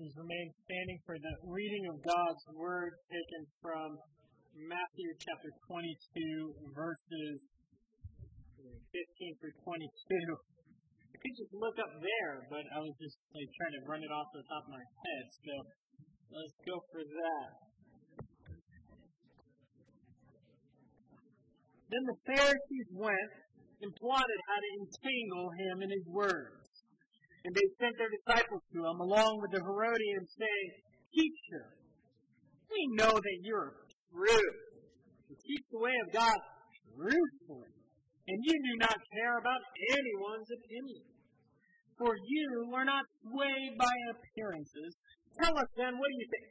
Please remain standing for the reading of God's Word taken from Matthew chapter 22, verses 15 through 22. I could just look up there, but I was just like, trying to run it off the top of my head. So let's go for that. Then the Pharisees went and plotted how to entangle him in his words. And they sent their disciples to him, along with the Herodians, saying, Teacher, we know that you're true. You teach the way of God truthfully, and you do not care about anyone's opinion. For you are not swayed by appearances. Tell us then, what do you think?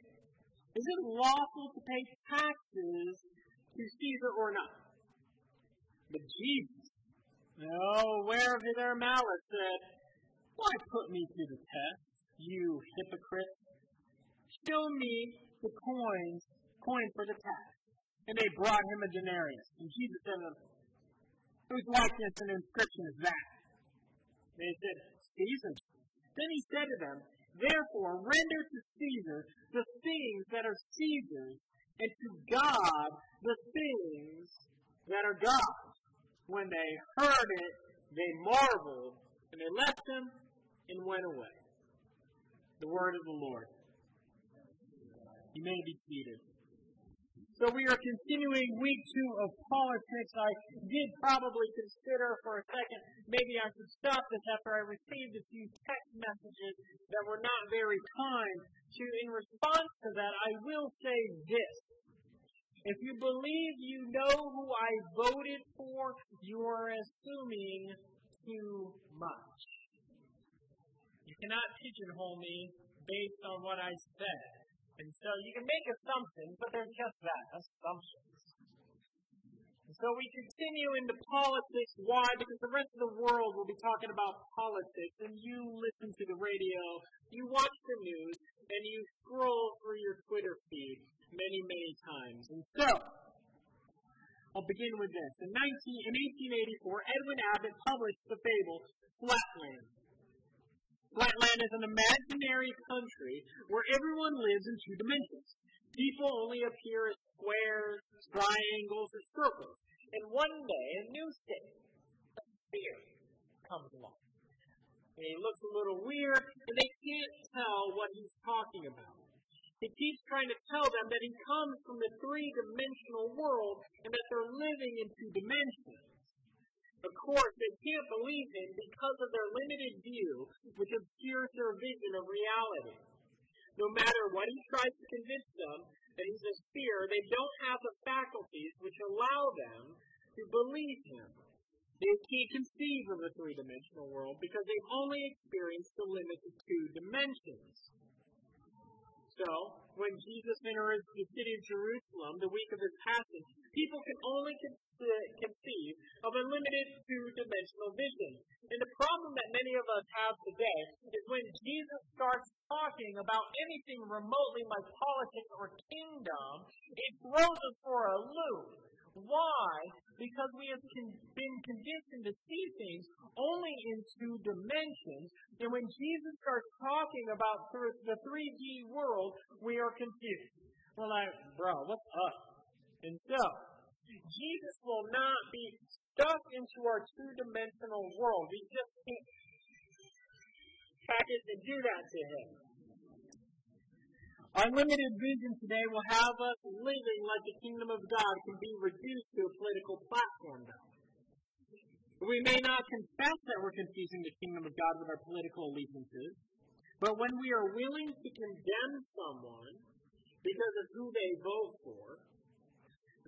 Is it lawful to pay taxes to Caesar or not? But Jesus, aware of their malice, said, Why put me to the test, you hypocrites? Show me the coins, coin for the tax. And they brought him a denarius. And Jesus said to them, Whose likeness and inscription is that? They said, Caesar's. Then he said to them, Therefore, render to Caesar the things that are Caesar's, and to God the things that are God's. When they heard it, they marveled, and they left him and went away. The word of the Lord. You may be seated. So we are continuing week two of politics. I did probably consider for a second maybe I should stop this after I received a few text messages that were not very kind. To in response to that, I will say this. If you believe you know who I voted for, you are assuming too much. You cannot pigeonhole me based on what I said. And so you can make assumptions, but they're just that, assumptions. And so we continue into politics. Why? Because the rest of the world will be talking about politics, and you listen to the radio, you watch the news, and you scroll through your Twitter feed many, many times. And so, I'll begin with this. In, 19, in 1884, Edwin Abbott published the fable Flatland. Flatland is an imaginary country where everyone lives in two dimensions. People only appear as squares, triangles, or circles. And one day, a new city, a sphere, comes along. And he looks a little weird, and they can't tell what he's talking about. He keeps trying to tell them that he comes from the three dimensional world and that they're living in two dimensions. Of course, they can't believe him because of their limited view, which obscures their vision of reality. No matter what he tries to convince them that he's a sphere, they don't have the faculties which allow them to believe him. They can't conceive of a three dimensional world because they've only experienced the limits of two dimensions. So, when Jesus enters the city of Jerusalem the week of his passing, people can only conceive of a limited two dimensional vision. And the problem that many of us have today is when Jesus starts talking about anything remotely like politics or kingdom, it throws us for a loop. Why? Because we have been conditioned to see things only in two dimensions. And when Jesus starts talking about the 3D world, we are confused. We're like, bro, what's up? And so, Jesus will not be stuck into our two dimensional world. We just can't package and do that to him. Our limited vision today will have us living like the kingdom of God can be reduced to a political platform, though. We may not confess that we're confusing the kingdom of God with our political allegiances, but when we are willing to condemn someone because of who they vote for,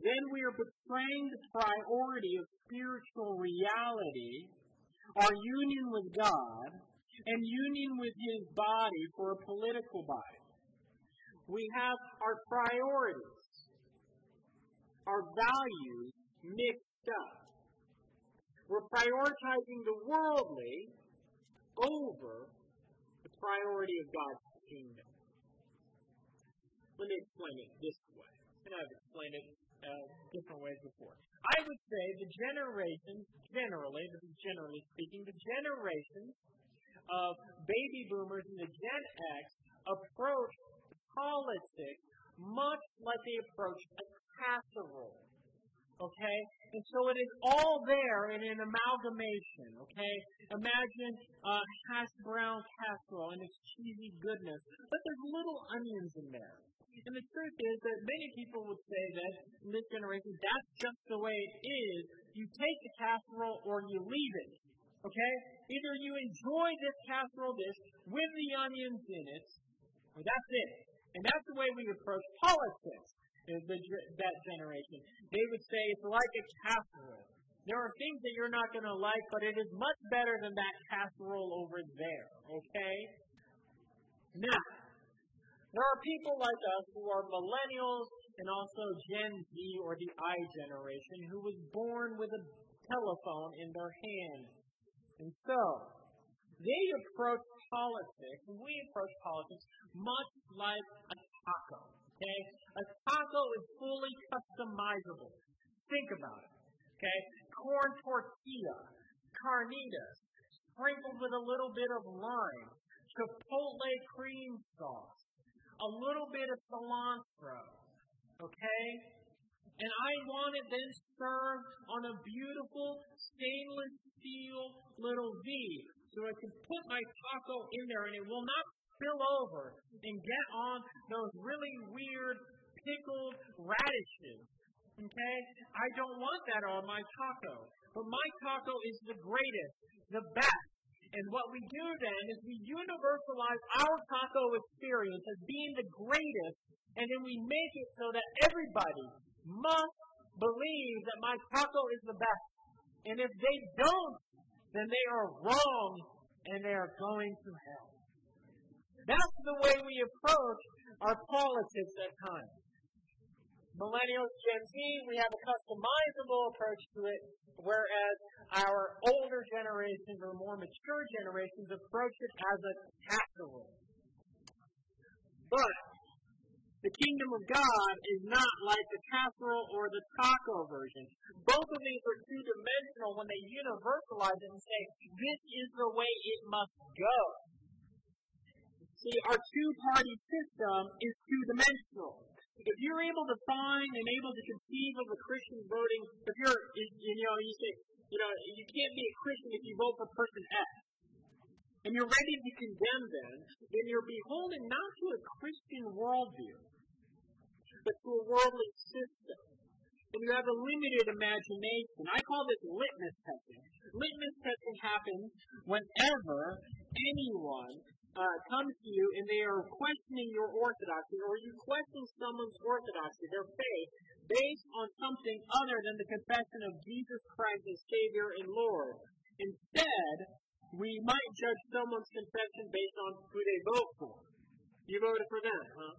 then we are betraying the priority of spiritual reality, our union with God, and union with His body for a political body. We have our priorities, our values mixed up. We're prioritizing the worldly over the priority of God's kingdom. Let me explain it this way. And I've explained it uh, different ways before. I would say the generations, generally, this is generally speaking, the generations of baby boomers and the Gen X approach politics much like they approach a casserole. Okay? And so it is all there in an amalgamation. Okay? Imagine a hash brown casserole and its cheesy goodness, but there's little onions in there. And the truth is that many people would say that in this generation, that's just the way it is. You take the casserole or you leave it. Okay? Either you enjoy this casserole dish with the onions in it, or that's it. And that's the way we approach politics in the, that generation. They would say it's like a casserole. There are things that you're not going to like, but it is much better than that casserole over there. Okay? Now, there are people like us who are millennials and also Gen Z or the I generation who was born with a telephone in their hand. And so, they approach politics, and we approach politics much like a taco. Okay? A taco is fully customizable. Think about it. Okay? Corn tortilla, carnitas, sprinkled with a little bit of lime, chipotle cream sauce, a little bit of cilantro. Okay? And I want it then served on a beautiful stainless steel little V so I can put my taco in there and it will not spill over and get on those really weird pickled radishes. Okay? I don't want that on my taco. But my taco is the greatest, the best. And what we do then is we universalize our taco experience as being the greatest, and then we make it so that everybody must believe that my taco is the best. And if they don't, then they are wrong and they are going to hell. That's the way we approach our politics at times. Millennials, Gen Z, we have a customizable approach to it, whereas our older generations or more mature generations approach it as a casserole. But the kingdom of God is not like the casserole or the taco version. Both of these are two dimensional when they universalize it and say, this is the way it must go. See, our two party system is two dimensional. If you're able to find and able to conceive of a Christian voting, if you're, you know, you say, you know, you can't be a Christian if you vote for person X and you're ready to condemn them, then you're beholden not to a Christian worldview, but to a worldly system. And you have a limited imagination. I call this litmus testing. Litmus testing happens whenever anyone uh, comes to you and they are questioning your orthodoxy, or you question someone's orthodoxy, their faith, based on something other than the confession of Jesus Christ as Savior and Lord. Instead, we might judge someone's confession based on who they vote for. You voted for them, huh?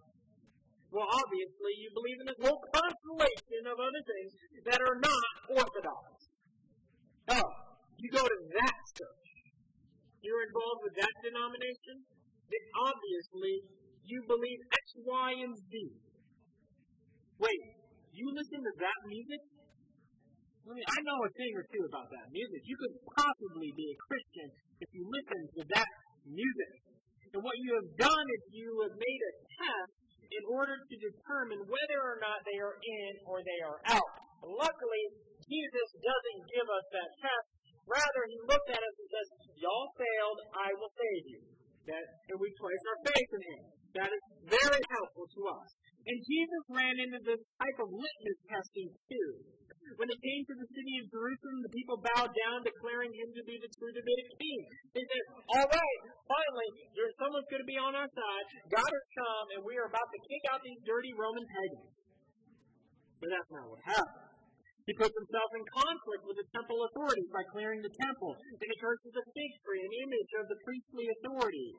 Well, obviously, you believe in this whole constellation of other things that are not orthodox. Oh, you go to that church. You're involved with that denomination? Then obviously, you believe X, Y, and Z. Listen to that music? I mean, I know a thing or two about that music. You could possibly be a Christian if you listen to that music. And what you have done is you have made a test in order to determine whether or not they are in or they are out. Luckily, Jesus doesn't give us that test. Rather, he looks at us and says, Y'all failed, I will save you. That, and we place our faith in him. That is very helpful to us. And Jesus ran into this type of litmus testing too. When it came to the city of Jerusalem, the people bowed down, declaring him to be the true Davidic king. They said, All right, finally, there's someone's going to be on our side. God has come, and we are about to kick out these dirty Roman pagans. But that's not what happened. He puts himself in conflict with the temple authorities by clearing the temple, and he curses the fig tree, an image of the priestly authority.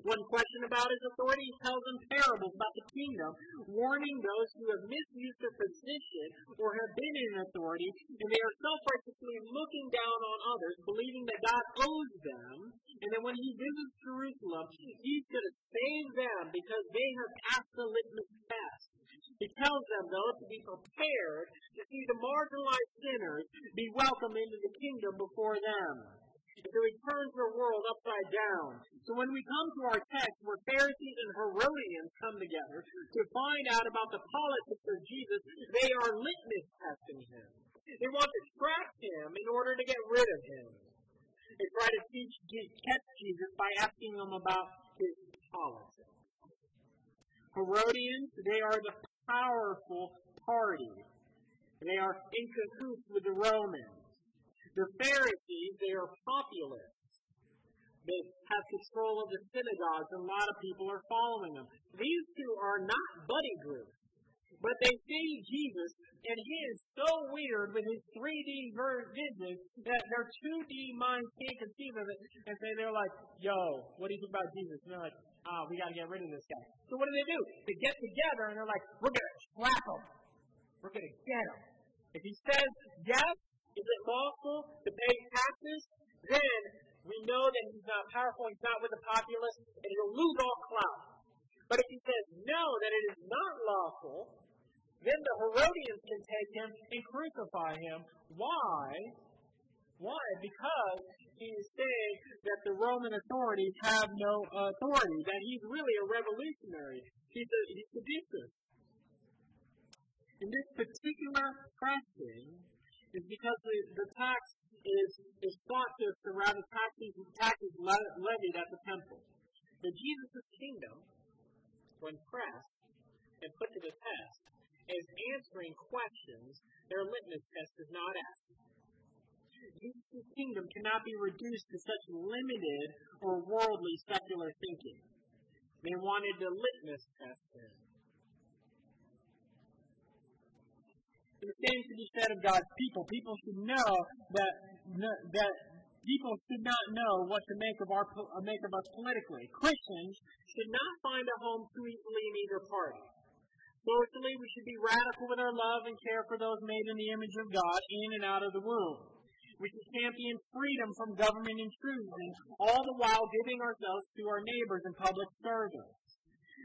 One question about his authority, he tells them parables about the kingdom, warning those who have misused their position or have been in authority, and they are self righteously looking down on others, believing that God owes them, and that when he visits Jerusalem, he's going to save them because they have passed the litmus test. He tells them, though, to be prepared to see the marginalized sinners be welcomed into the kingdom before them. He turns the world upside down. So when we come to our text where Pharisees and Herodians come together to find out about the politics of Jesus, they are litmus testing him. They want to trap him in order to get rid of him. They try to teach, catch Jesus by asking him about his politics. Herodians, they are the powerful party. They are in cahoots with the Romans. The Pharisees, they are populists. They have control of the synagogues, and a lot of people are following them. These two are not buddy groups, but they see Jesus, and he is so weird with his 3D vision that their 2D minds can't conceive of it, and so they're like, yo, what do you think about Jesus? And they're like, ah, oh, we got to get rid of this guy. So what do they do? They get together, and they're like, we're to trap him. We're to get him. If he says yes, is it lawful to pay taxes? Then we know that he's not powerful, he's not with the populace, and he'll lose all clout. But if he says no, that it is not lawful, then the Herodians can take him and crucify him. Why? Why? Because he is saying that the Roman authorities have no authority, that he's really a revolutionary. He's, a, he's seductive. In this particular pressing, is because the, the tax is, is thought to surround the taxes, taxes le- levied at the temple. But Jesus' kingdom, when pressed and put to the test, is answering questions their litmus test does not ask. Jesus' kingdom cannot be reduced to such limited or worldly secular thinking. They wanted the litmus test then. The same should be said of God's people. People should know that that people should not know what to make of our uh, make of us politically. Christians should not find a home too easily in either party. Socially, we should be radical with our love and care for those made in the image of God in and out of the womb. We should champion freedom from government intrusion, all the while giving ourselves to our neighbors in public service.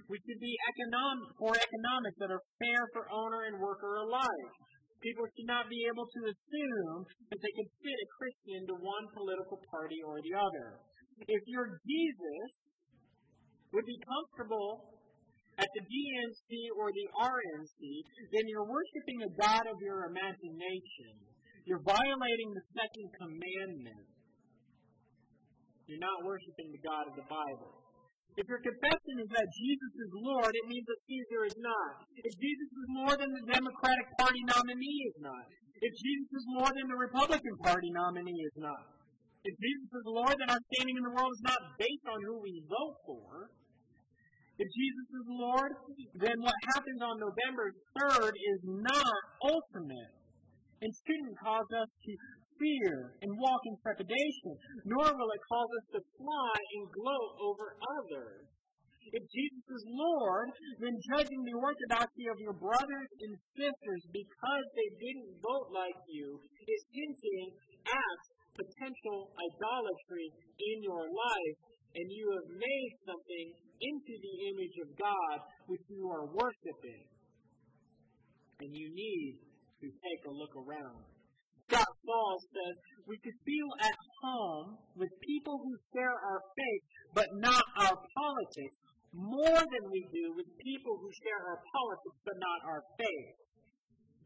We should be economic, for economics that are fair for owner and worker alike. People should not be able to assume that they can fit a Christian to one political party or the other. If your Jesus would be comfortable at the DNC or the RNC, then you're worshiping a God of your imagination. You're violating the second commandment. You're not worshiping the God of the Bible. If your confession is that Jesus is Lord, it means that Caesar is not. If Jesus is more than the Democratic Party nominee is not. If Jesus is more than the Republican Party nominee is not. If Jesus is Lord, then our standing in the world is not based on who we vote for. If Jesus is Lord, then what happens on November 3rd is not ultimate and shouldn't cause us to fear and walk in trepidation, nor will it cause us to fly and gloat over others. If Jesus is Lord, then judging the orthodoxy of your brothers and sisters because they didn't vote like you is hinting at potential idolatry in your life, and you have made something into the image of God which you are worshiping. And you need to take a look around. Scott Sauls says, we could feel at home with people who share our faith, but not our politics, more than we do with people who share our politics, but not our faith.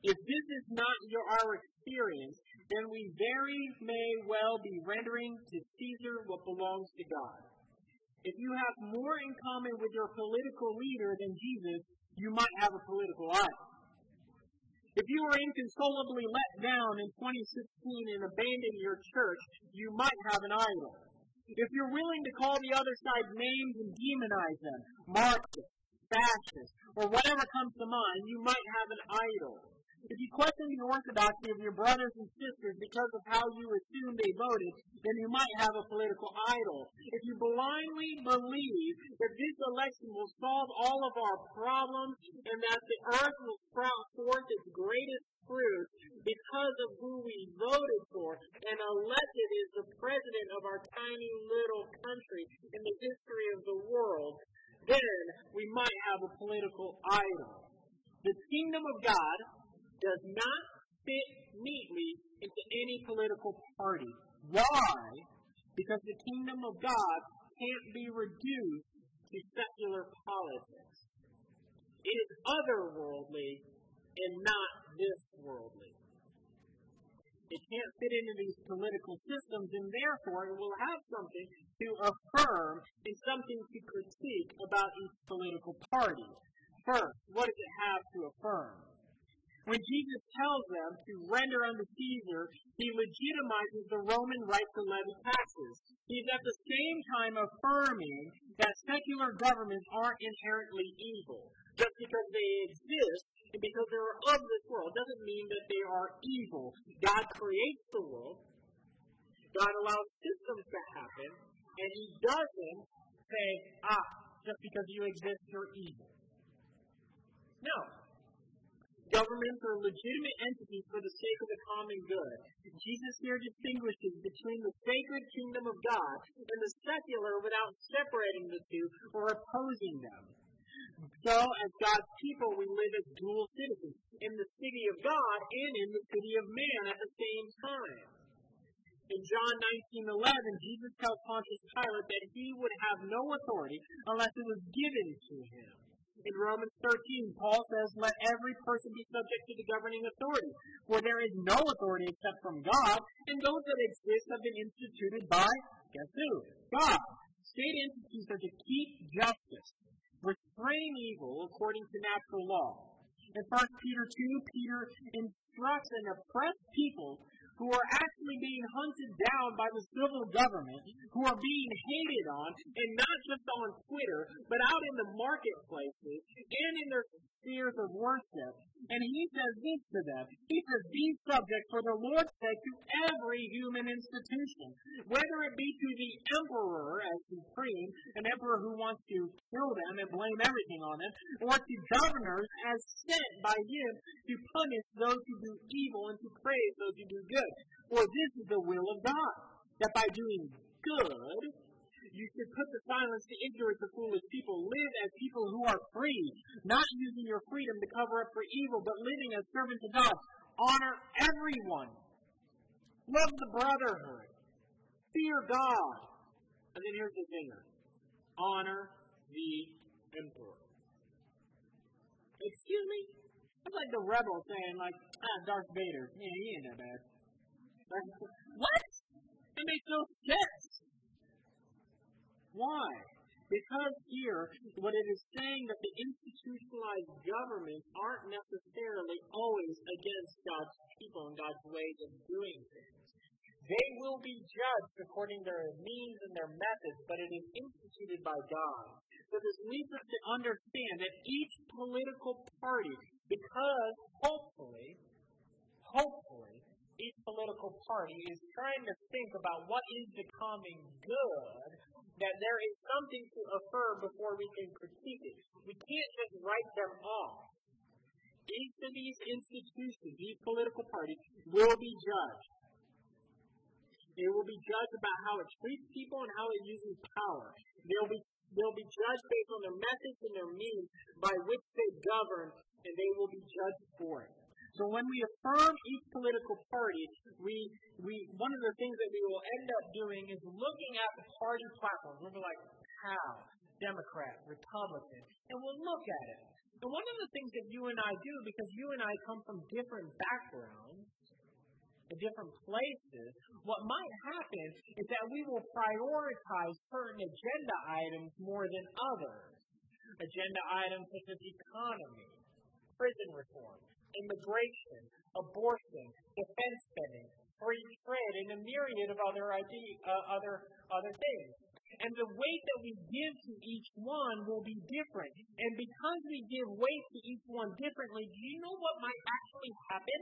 If this is not your, our experience, then we very may well be rendering to Caesar what belongs to God. If you have more in common with your political leader than Jesus, you might have a political idol. If you were inconsolably let down in 2016 and abandoned your church, you might have an idol. If you're willing to call the other side names and demonize them, Marxist, fascist, or whatever comes to mind, you might have an idol. If you question the orthodoxy of your brothers and sisters because of how you assume they voted, then you might have a political idol. If you blindly believe that this election will solve all of our problems and that the earth will sprout forth its greatest fruit because of who we voted for and elected as the president of our tiny little country in the history of the world, then we might have a political idol. The kingdom of God does not fit neatly into any political party. Why? Because the kingdom of God can't be reduced to secular politics. It is otherworldly and not this worldly. It can't fit into these political systems, and therefore it will have something to affirm and something to critique about each political party. First, what does it have to affirm? When Jesus tells them to render unto Caesar, he legitimizes the Roman right to levy taxes. He's at the same time affirming that secular governments aren't inherently evil. Just because they exist and because they're of this world doesn't mean that they are evil. God creates the world. God allows systems to happen, and He doesn't say, ah, just because you exist, you're evil. No. Governments are legitimate entities for the sake of the common good. Jesus here distinguishes between the sacred kingdom of God and the secular without separating the two or opposing them. So, as God's people, we live as dual citizens in the city of God and in the city of man at the same time. In John 19:11, Jesus tells Pontius Pilate that he would have no authority unless it was given to him. In Romans 13, Paul says, Let every person be subject to the governing authority, for there is no authority except from God, and those that exist have been instituted by, guess who? God. State entities are to keep justice, restrain evil according to natural law. In 1 Peter 2, Peter instructs an oppressed people who are actually being hunted down by the civil government, who are being hated on, and not just on Twitter, but out in the marketplaces and in their spheres of worship. And he says this to them. He says, Be subject for the Lord's sake to every human institution, whether it be to the emperor as supreme, an emperor who wants to kill them and blame everything on them, or to governors as sent by him to punish those who do evil and to praise those who do good. For this is the will of God, that by doing good, you should put to silence the ignorance of foolish people. Live as people who are free, not using your freedom to cover up for evil, but living as servants of God. Honor everyone. Love the brotherhood. Fear God. And then here's the zinger. Honor the emperor. Excuse me? That's like the rebel saying, like, ah, Darth Vader. Yeah, he ain't that bad. what? It makes no sense. Why? Because here, what it is saying that the institutionalized governments aren't necessarily always against God's people and God's ways of doing things. They will be judged according to their means and their methods, but it is instituted by God. So this leads us to understand that each political party, because hopefully, hopefully, each political party is trying to think about what is the common good that there is something to affirm before we can critique it. We can't just write them off. Each of these institutions, these political parties, will be judged. They will be judged about how it treats people and how it uses power. They'll be they'll be judged based on their methods and their means by which they govern, and they will be judged for it. So when we affirm each political party, we, we, one of the things that we will end up doing is looking at the party platforms. We'll be like, how? Democrat, Republican, and we'll look at it. And one of the things that you and I do, because you and I come from different backgrounds, different places, what might happen is that we will prioritize certain agenda items more than others. Agenda items such as economy, prison reform, immigration, abortion, defense spending, free trade, and a myriad of other idea, uh, other other things. And the weight that we give to each one will be different. And because we give weight to each one differently, do you know what might actually happen?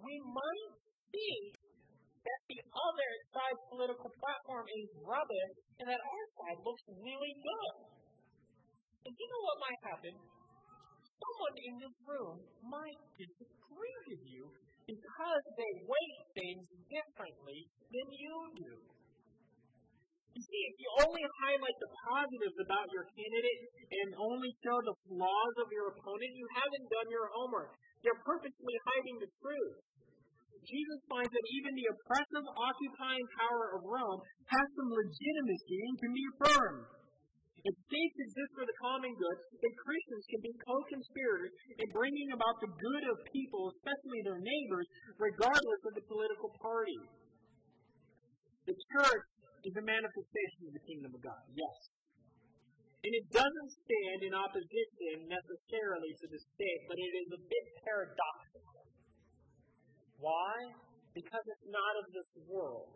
We might think that the other side's political platform is rubbish and that our side looks really good. And do you know what might happen? Someone in this room might disagree with you because they weigh things differently than you do. You see, if you only highlight the positives about your candidate and only show the flaws of your opponent, you haven't done your homework. You're purposely hiding the truth. Jesus finds that even the oppressive, occupying power of Rome has some legitimacy and can be affirmed. If states exist for the common good, then Christians can be co-conspirators in bringing about the good of people, especially their neighbors, regardless of the political party. The church is a manifestation of the kingdom of God, yes. And it doesn't stand in opposition necessarily to the state, but it is a bit paradoxical. Why? Because it's not of this world.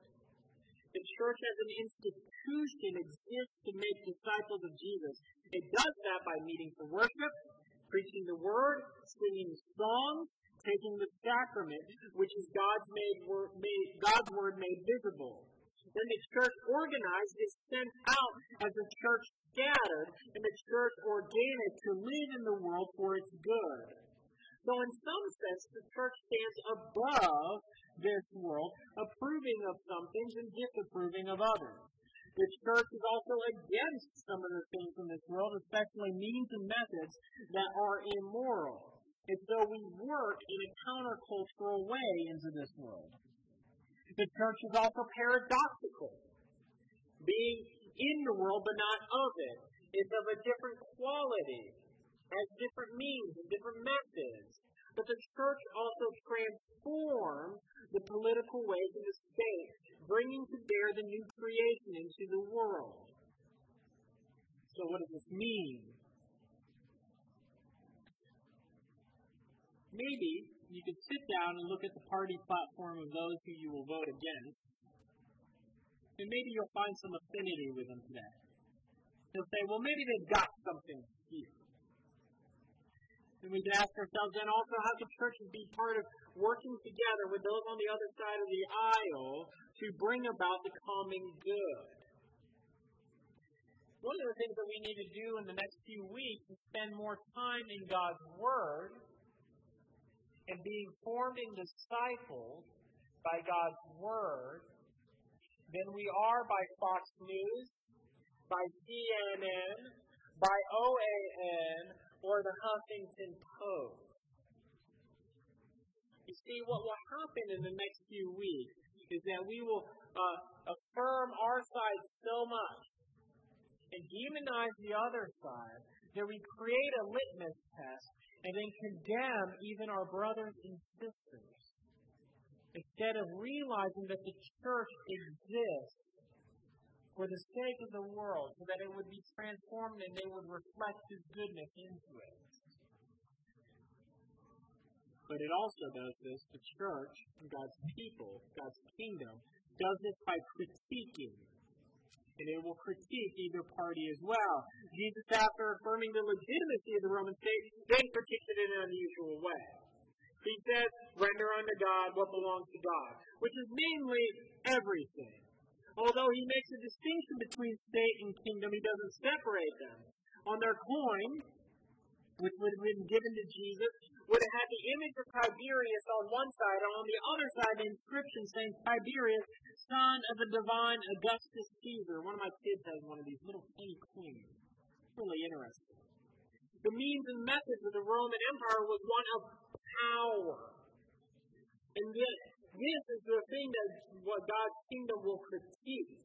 The church as an institution exists to make disciples of Jesus. It does that by meeting for worship, preaching the word, singing songs, taking the sacrament, which is God's made, made God's word made visible. Then the church organized is sent out as a church scattered, and the church organic to live in the world for its good. So, in some sense, the church stands above this world, approving of some things and disapproving of others. The church is also against some of the things in this world, especially means and methods that are immoral. And so we work in a countercultural way into this world. The church is also paradoxical, being in the world but not of it. It's of a different quality, has different means and different methods. But the church also transforms the political ways of the state, bringing to bear the new creation into the world. So, what does this mean? Maybe you could sit down and look at the party platform of those who you will vote against, and maybe you'll find some affinity with them today. You'll say, well, maybe they've got something here. And we can ask ourselves then also how can churches be part of working together with those on the other side of the aisle to bring about the common good? One of the things that we need to do in the next few weeks is spend more time in God's Word and being formed and discipled by God's Word than we are by Fox News, by CNN, by OAN, or the Huffington Post. You see, what will happen in the next few weeks is that we will uh, affirm our side so much and demonize the other side that we create a litmus test and then condemn even our brothers and sisters instead of realizing that the church exists for the sake of the world, so that it would be transformed and they would reflect His goodness into it. But it also does this, the church, God's people, God's kingdom, does this by critiquing. And it will critique either party as well. Jesus, after affirming the legitimacy of the Roman state, then critiques it in an unusual way. He says, render unto God what belongs to God, which is mainly everything. Although he makes a distinction between state and kingdom, he doesn't separate them. On their coin, which would have been given to Jesus, would have had the image of Tiberius on one side, and on the other side, the inscription saying Tiberius, son of the divine Augustus Caesar. One of my kids has one of these little tiny coins. Really interesting. The means and methods of the Roman Empire was one of power. And yet, this is the thing that what God's kingdom will critique.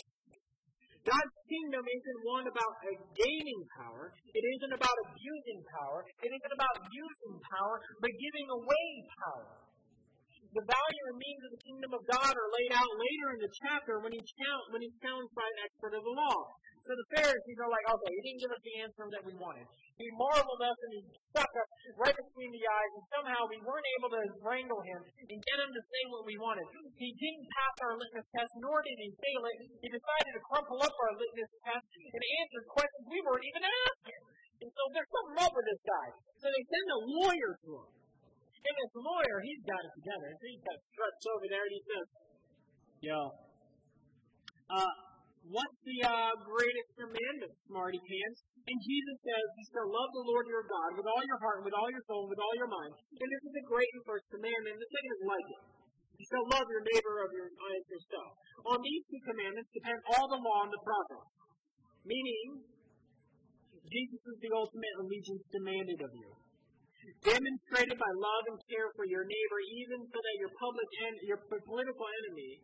God's kingdom isn't one about gaining power. It isn't about abusing power. It isn't about using power, but giving away power. The value and means of the kingdom of God are laid out later in the chapter when, he chal- when he's challenged by an expert of the law. So the Pharisees are like, okay, he didn't give us the answer that we wanted. He marveled us and he stuck us right between the eyes, and somehow we weren't able to wrangle him and get him to say what we wanted. He didn't pass our litmus test, nor did he fail it. He decided to crumple up our litmus test and answer questions we weren't even asking. And so there's something up with this guy. So they send a lawyer to him. And this lawyer, he's got it together. So he kind of struts over there and he says, Yo, uh, What's the uh, greatest commandment, smarty pants? And Jesus says, You shall love the Lord your God with all your heart, and with all your soul, and with all your mind. And this is the great and first commandment. The second is like it. You shall love your neighbor of your, as yourself. On these two commandments depend all the law and the prophets. Meaning, Jesus is the ultimate allegiance demanded of you. Demonstrated by love and care for your neighbor, even so that your public and your political enemy,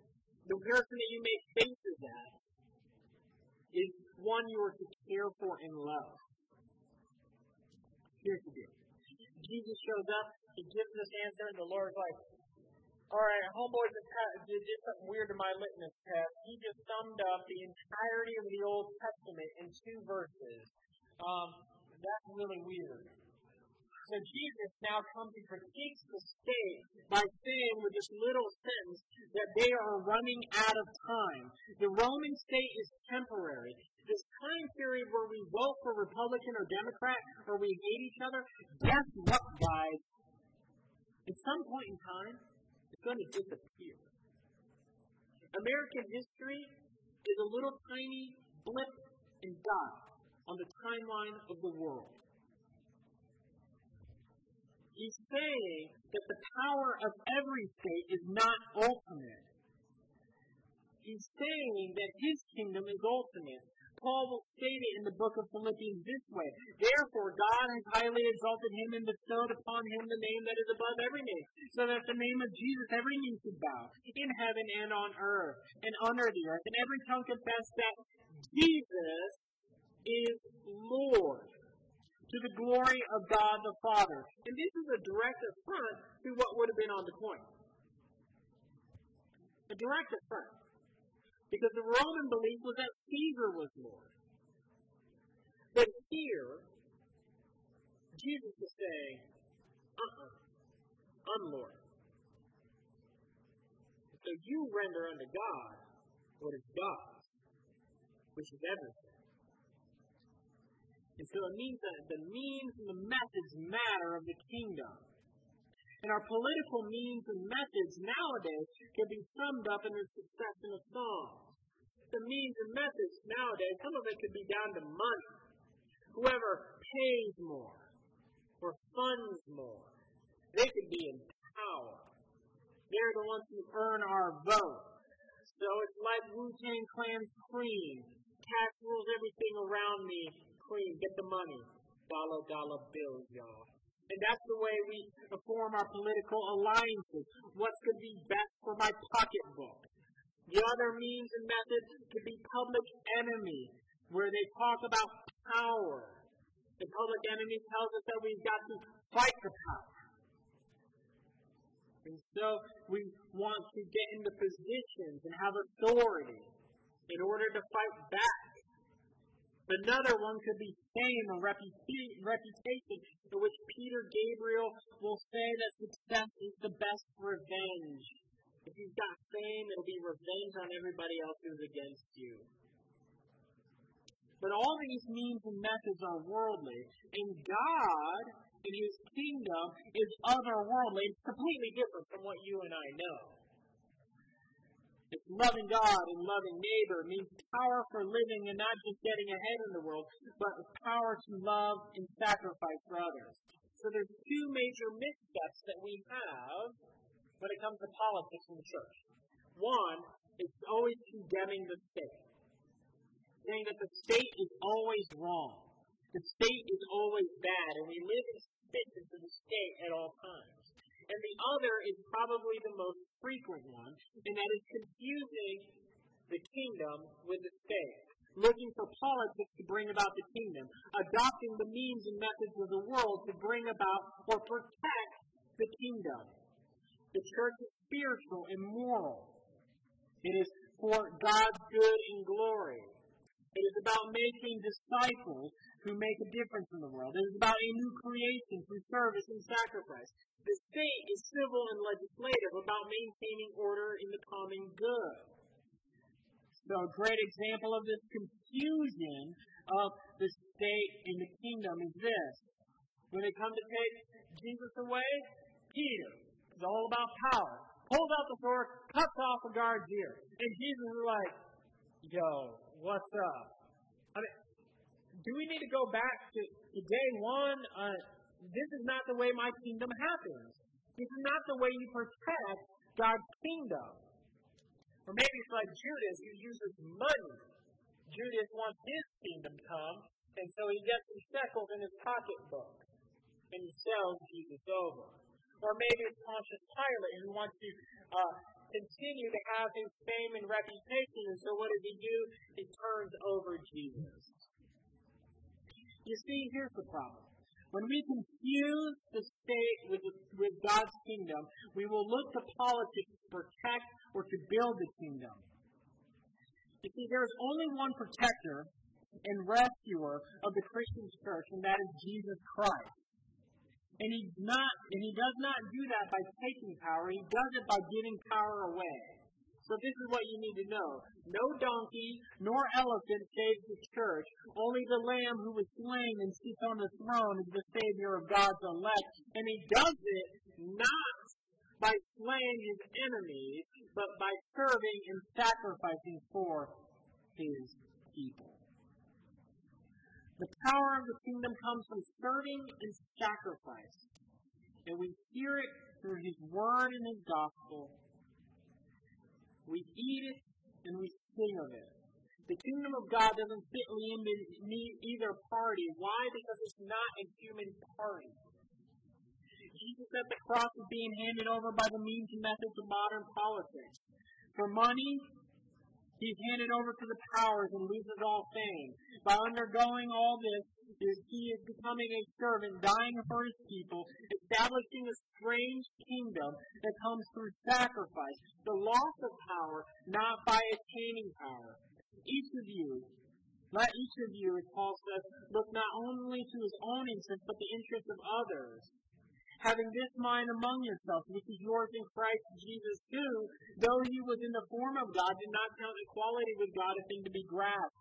the person that you make faces at, is one you are to care for and love. Here's the deal. Jesus shows up, he gives this answer, and the Lord's like, all right, homeboy just did, did something weird to my litmus test. He just summed up the entirety of the Old Testament in two verses. Um, that's really weird. So Jesus now comes and critiques the state by saying with this little sentence that they are running out of time. The Roman state is temporary. This time period where we vote for Republican or Democrat or we hate each other, guess what, guys? At some point in time, it's going to disappear. American history is a little tiny blip and dot on the timeline of the world. He's saying that the power of every state is not ultimate. He's saying that his kingdom is ultimate. Paul will state it in the book of Philippians this way Therefore, God has highly exalted him and bestowed upon him the name that is above every name, so that the name of Jesus every knee should bow, in heaven and on earth, and under the earth, and every tongue confess that Jesus is Lord to the glory of God the Father. And this is a direct affront to what would have been on the coin. A direct affront. Because the Roman belief was that Caesar was Lord. But here, Jesus is saying, uh uh-uh, I'm Lord. So you render unto God what is God's, which is everything. And so it means that the means and the methods matter of the kingdom. And our political means and methods nowadays can be summed up in a succession of songs. The means and methods nowadays, some of it could be down to money. Whoever pays more or funds more, they could be in power. They're the ones who earn our vote. So it's like Wu Tang Clan's cream. Cash rules everything around me clean, get the money. Dollar, dollar bills, y'all. And that's the way we form our political alliances. What's going to be best for my pocketbook? The other means and method could be public enemy, where they talk about power. The public enemy tells us that we've got to fight for power. And so we want to get into positions and have authority in order to fight back Another one could be fame or reputation, in which Peter Gabriel will say that success is the best revenge. If you've got fame, it'll be revenge on everybody else who's against you. But all these means and methods are worldly, and God in His kingdom is otherworldly. It's completely different from what you and I know. It's loving God and loving neighbor. It means power for living and not just getting ahead in the world, but power to love and sacrifice for others. So there's two major missteps that we have when it comes to politics in the church. One is always condemning the state, saying that the state is always wrong. The state is always bad, and we live in suspicion of the state at all times. And the other is probably the most frequent one, and that is confusing the kingdom with the state. Looking for politics to bring about the kingdom. Adopting the means and methods of the world to bring about or protect the kingdom. The church is spiritual and moral. It is for God's good and glory. It is about making disciples who make a difference in the world. It is about a new creation through service and sacrifice. The state is civil and legislative, about maintaining order in the common good. So, a great example of this confusion of the state and the kingdom is this. When they come to take Jesus away, Peter is all about power. Pulls out the sword, cuts off a guard's ear. And Jesus is like, yo, what's up? I mean, do we need to go back to, to day one? Uh, this is not the way my kingdom happens. This is not the way you protect God's kingdom. Or maybe it's like Judas who uses money. Judas wants his kingdom come, and so he gets some shekels in his pocketbook. and he sells Jesus over. Or maybe it's Pontius Pilate who wants to uh, continue to have his fame and reputation, and so what does he do? He turns over Jesus. You see, here's the problem. When we confuse the state with, with God's kingdom, we will look to politics to protect or to build the kingdom. You see, there is only one protector and rescuer of the Christian church, and that is Jesus Christ. And he's not, and he does not do that by taking power. He does it by giving power away. So this is what you need to know. No donkey nor elephant saves the church. Only the Lamb who was slain and sits on the throne is the Savior of God's elect. And he does it not by slaying his enemies, but by serving and sacrificing for his people. The power of the kingdom comes from serving and sacrifice. And we hear it through His Word and His Gospel. We eat it and we sing of it. The kingdom of God doesn't fit in either party. Why? Because it's not a human party. Jesus at the cross is being handed over by the means and methods of modern politics. For money, He's handed over to the powers and loses all fame. By undergoing all this, is he is becoming a servant, dying for his people, establishing a strange kingdom that comes through sacrifice, the loss of power, not by attaining power. Each of you, let each of you, as Paul says, look not only to his own interest, but the interest of others having this mind among yourselves, which is yours in Christ Jesus, who, though he was in the form of God, did not count equality with God a thing to be grasped,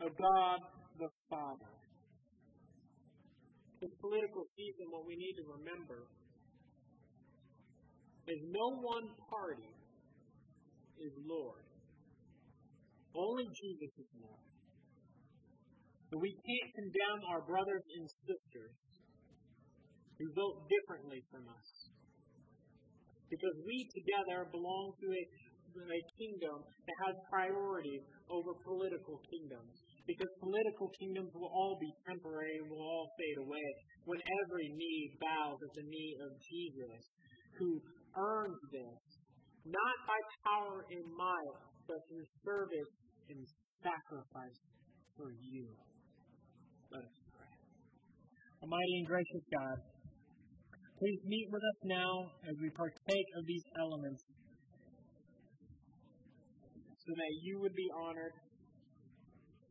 of God the Father. This political season, what we need to remember is no one party is Lord. Only Jesus is Lord. But we can't condemn our brothers and sisters who vote differently from us. Because we together belong to a, a kingdom that has priority over political kingdoms. Because political kingdoms will all be temporary and will all fade away when every knee bows at the knee of Jesus, who earns this, not by power and might, but through service and sacrifice for you. Let us pray. Almighty and gracious God, please meet with us now as we partake of these elements so that you would be honored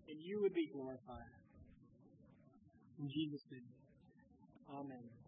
and you would be glorified. In Jesus' name, amen.